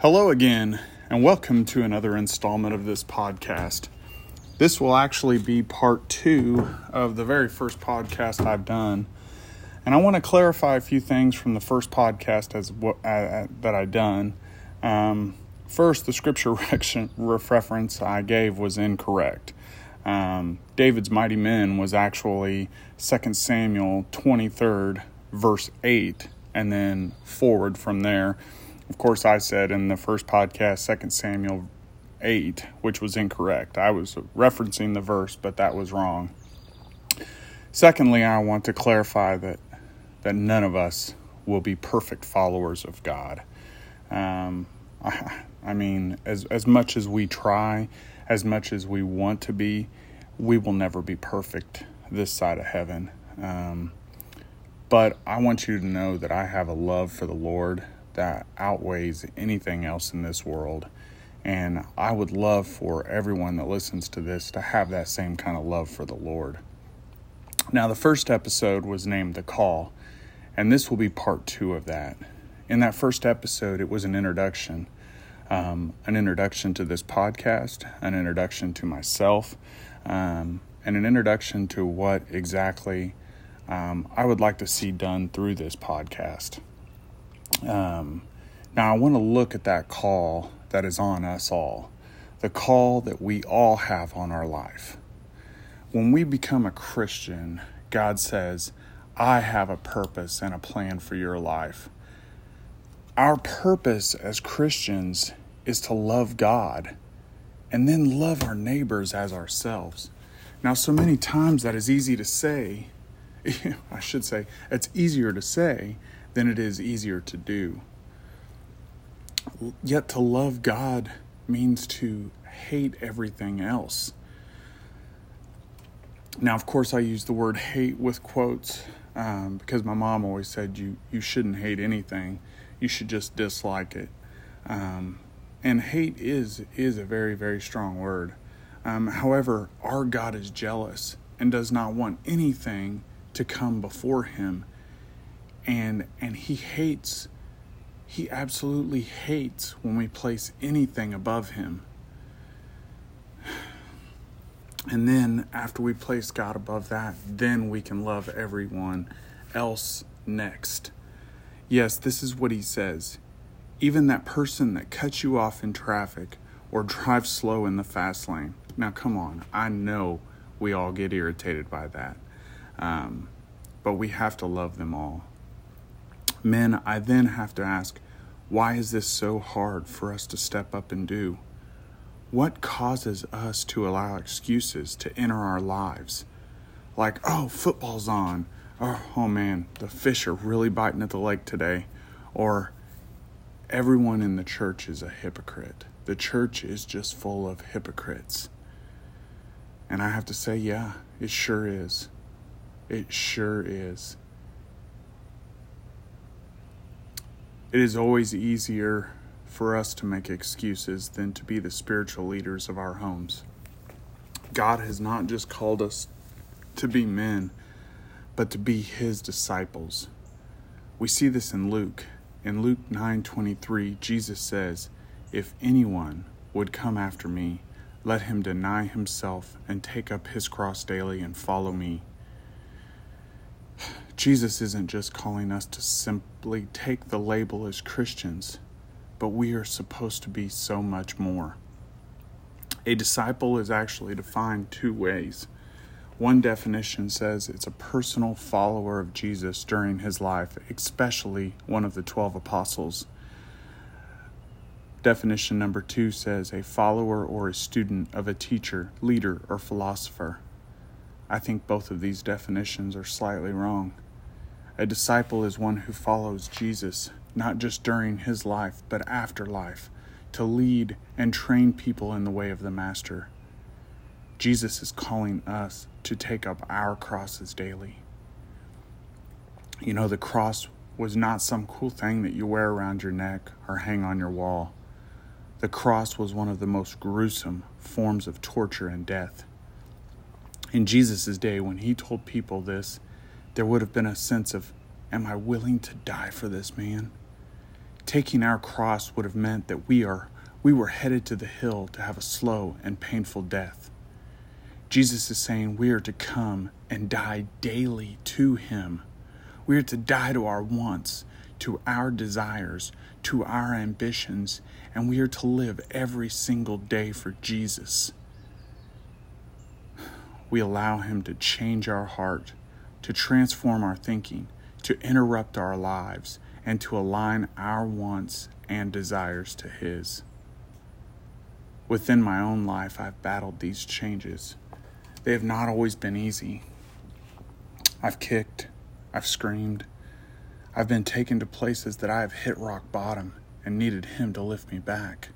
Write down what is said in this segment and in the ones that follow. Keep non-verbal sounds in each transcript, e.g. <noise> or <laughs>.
Hello again, and welcome to another installment of this podcast. This will actually be part two of the very first podcast I've done. And I want to clarify a few things from the first podcast as what, uh, that I done. Um, first, the scripture <laughs> reference I gave was incorrect. Um, David's mighty men was actually 2 Samuel 23rd, verse 8, and then forward from there. Of course, I said in the first podcast, 2 Samuel 8, which was incorrect. I was referencing the verse, but that was wrong. Secondly, I want to clarify that, that none of us will be perfect followers of God. Um, I, I mean, as, as much as we try, as much as we want to be, we will never be perfect this side of heaven. Um, but I want you to know that I have a love for the Lord that outweighs anything else in this world. And I would love for everyone that listens to this to have that same kind of love for the Lord. Now, the first episode was named The Call, and this will be part two of that. In that first episode, it was an introduction um, an introduction to this podcast, an introduction to myself, um, and an introduction to what exactly um, I would like to see done through this podcast. Um, now, I want to look at that call that is on us all, the call that we all have on our life. When we become a Christian, God says, I have a purpose and a plan for your life. Our purpose as Christians is to love God and then love our neighbors as ourselves. Now, so many times that is easy to say. <laughs> I should say, it's easier to say than it is easier to do. Yet to love God means to hate everything else. Now, of course, I use the word hate with quotes um, because my mom always said you, you shouldn't hate anything, you should just dislike it. Um, and hate is, is a very, very strong word. Um, however, our God is jealous and does not want anything to come before him and and he hates he absolutely hates when we place anything above him. And then after we place God above that then we can love everyone else next. Yes this is what he says. Even that person that cuts you off in traffic or drives slow in the fast lane. Now come on i know we all get irritated by that. Um, but we have to love them all Men, I then have to ask, why is this so hard for us to step up and do? What causes us to allow excuses to enter our lives? Like, oh, football's on. Oh, oh man, the fish are really biting at the lake today. Or, everyone in the church is a hypocrite. The church is just full of hypocrites. And I have to say, yeah, it sure is. It sure is. It is always easier for us to make excuses than to be the spiritual leaders of our homes. God has not just called us to be men, but to be his disciples. We see this in Luke. In Luke 9:23, Jesus says, "If anyone would come after me, let him deny himself and take up his cross daily and follow me." Jesus isn't just calling us to simply take the label as Christians, but we are supposed to be so much more. A disciple is actually defined two ways. One definition says it's a personal follower of Jesus during his life, especially one of the 12 apostles. Definition number two says a follower or a student of a teacher, leader, or philosopher. I think both of these definitions are slightly wrong. A disciple is one who follows Jesus, not just during his life, but after life, to lead and train people in the way of the Master. Jesus is calling us to take up our crosses daily. You know, the cross was not some cool thing that you wear around your neck or hang on your wall. The cross was one of the most gruesome forms of torture and death. In Jesus' day, when he told people this, there would have been a sense of, Am I willing to die for this man? Taking our cross would have meant that we are we were headed to the hill to have a slow and painful death. Jesus is saying we are to come and die daily to him. We are to die to our wants, to our desires, to our ambitions, and we are to live every single day for Jesus. We allow him to change our heart, to transform our thinking, to interrupt our lives, and to align our wants and desires to his. Within my own life, I've battled these changes. They have not always been easy. I've kicked, I've screamed, I've been taken to places that I have hit rock bottom and needed Him to lift me back.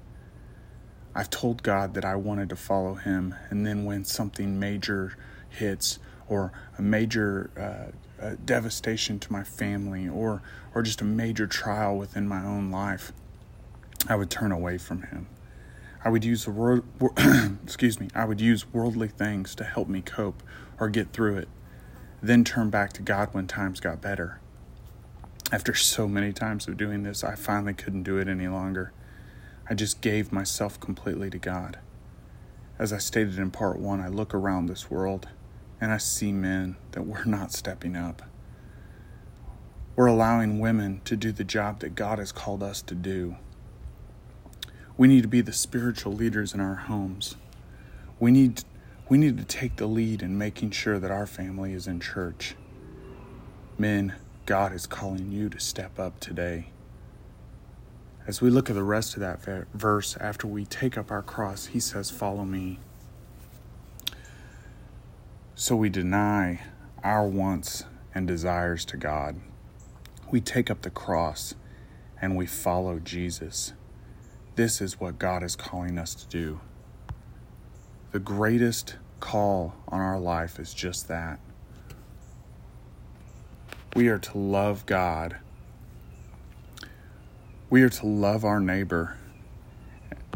I've told God that I wanted to follow Him, and then when something major hits, or a major uh, uh, devastation to my family, or or just a major trial within my own life, I would turn away from Him. I would use the word, <clears throat> excuse me, I would use worldly things to help me cope or get through it, then turn back to God when times got better. After so many times of doing this, I finally couldn't do it any longer. I just gave myself completely to God. As I stated in part one, I look around this world and I see men that we're not stepping up. We're allowing women to do the job that God has called us to do. We need to be the spiritual leaders in our homes. We need, we need to take the lead in making sure that our family is in church. Men, God is calling you to step up today. As we look at the rest of that verse, after we take up our cross, he says, Follow me. So we deny our wants and desires to God. We take up the cross and we follow Jesus. This is what God is calling us to do. The greatest call on our life is just that. We are to love God. We are to love our neighbor.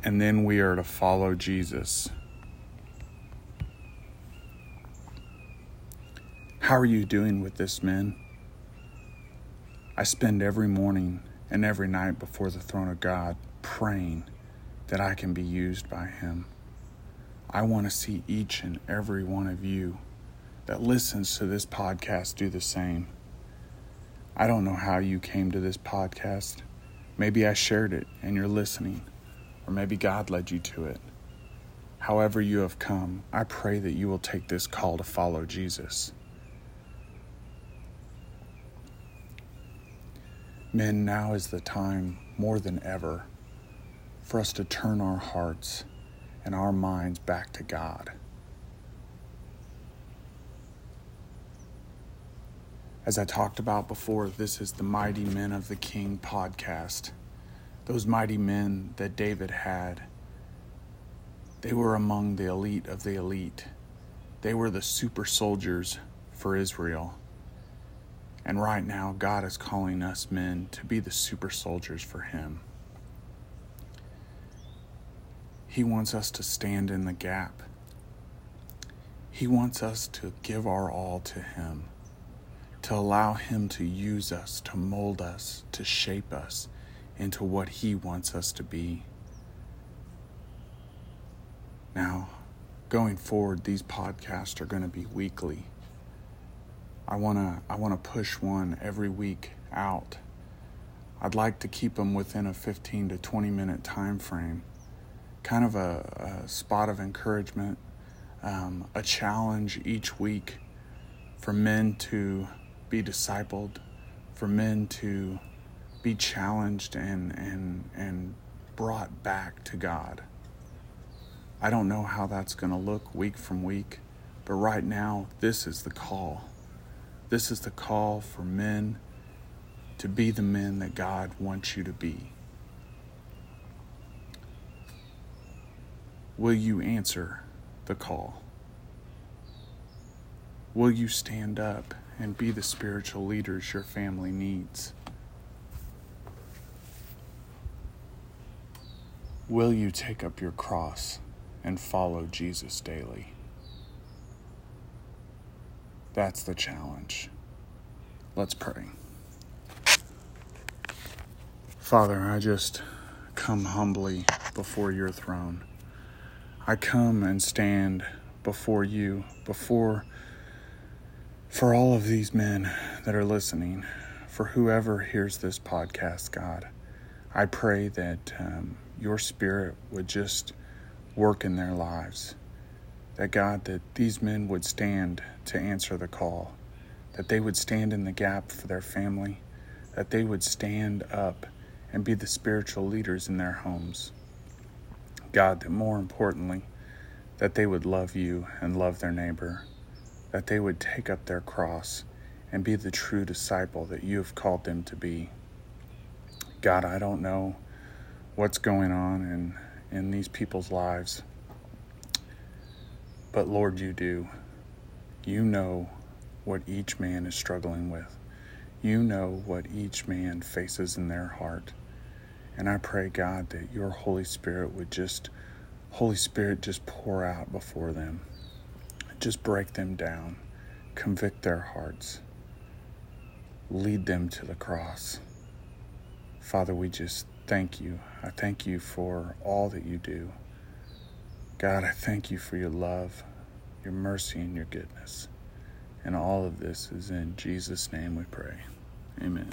And then we are to follow Jesus. How are you doing with this, men? I spend every morning and every night before the throne of God praying that I can be used by Him. I want to see each and every one of you that listens to this podcast do the same. I don't know how you came to this podcast. Maybe I shared it and you're listening, or maybe God led you to it. However, you have come, I pray that you will take this call to follow Jesus. Men, now is the time more than ever for us to turn our hearts and our minds back to God. As I talked about before, this is the Mighty Men of the King podcast. Those mighty men that David had, they were among the elite of the elite. They were the super soldiers for Israel. And right now, God is calling us men to be the super soldiers for Him. He wants us to stand in the gap. He wants us to give our all to Him, to allow Him to use us, to mold us, to shape us into what He wants us to be. Now, going forward, these podcasts are going to be weekly. I want to I want to push one every week out. I'd like to keep them within a 15 to 20 minute time frame kind of a, a spot of encouragement, um, a challenge each week for men to be discipled, for men to be challenged and, and, and brought back to God. I don't know how that's going to look week from week, but right now, this is the call. This is the call for men to be the men that God wants you to be. Will you answer the call? Will you stand up and be the spiritual leaders your family needs? Will you take up your cross and follow Jesus daily? That's the challenge. Let's pray. Father, I just come humbly before your throne. I come and stand before you, before for all of these men that are listening, for whoever hears this podcast, God. I pray that um, your spirit would just work in their lives. That God, that these men would stand to answer the call, that they would stand in the gap for their family, that they would stand up and be the spiritual leaders in their homes. God, that more importantly, that they would love you and love their neighbor, that they would take up their cross and be the true disciple that you have called them to be. God, I don't know what's going on in, in these people's lives, but Lord, you do. You know what each man is struggling with. You know what each man faces in their heart. And I pray, God, that your Holy Spirit would just, Holy Spirit, just pour out before them. Just break them down, convict their hearts, lead them to the cross. Father, we just thank you. I thank you for all that you do. God, I thank you for your love, your mercy, and your goodness. And all of this is in Jesus' name we pray. Amen.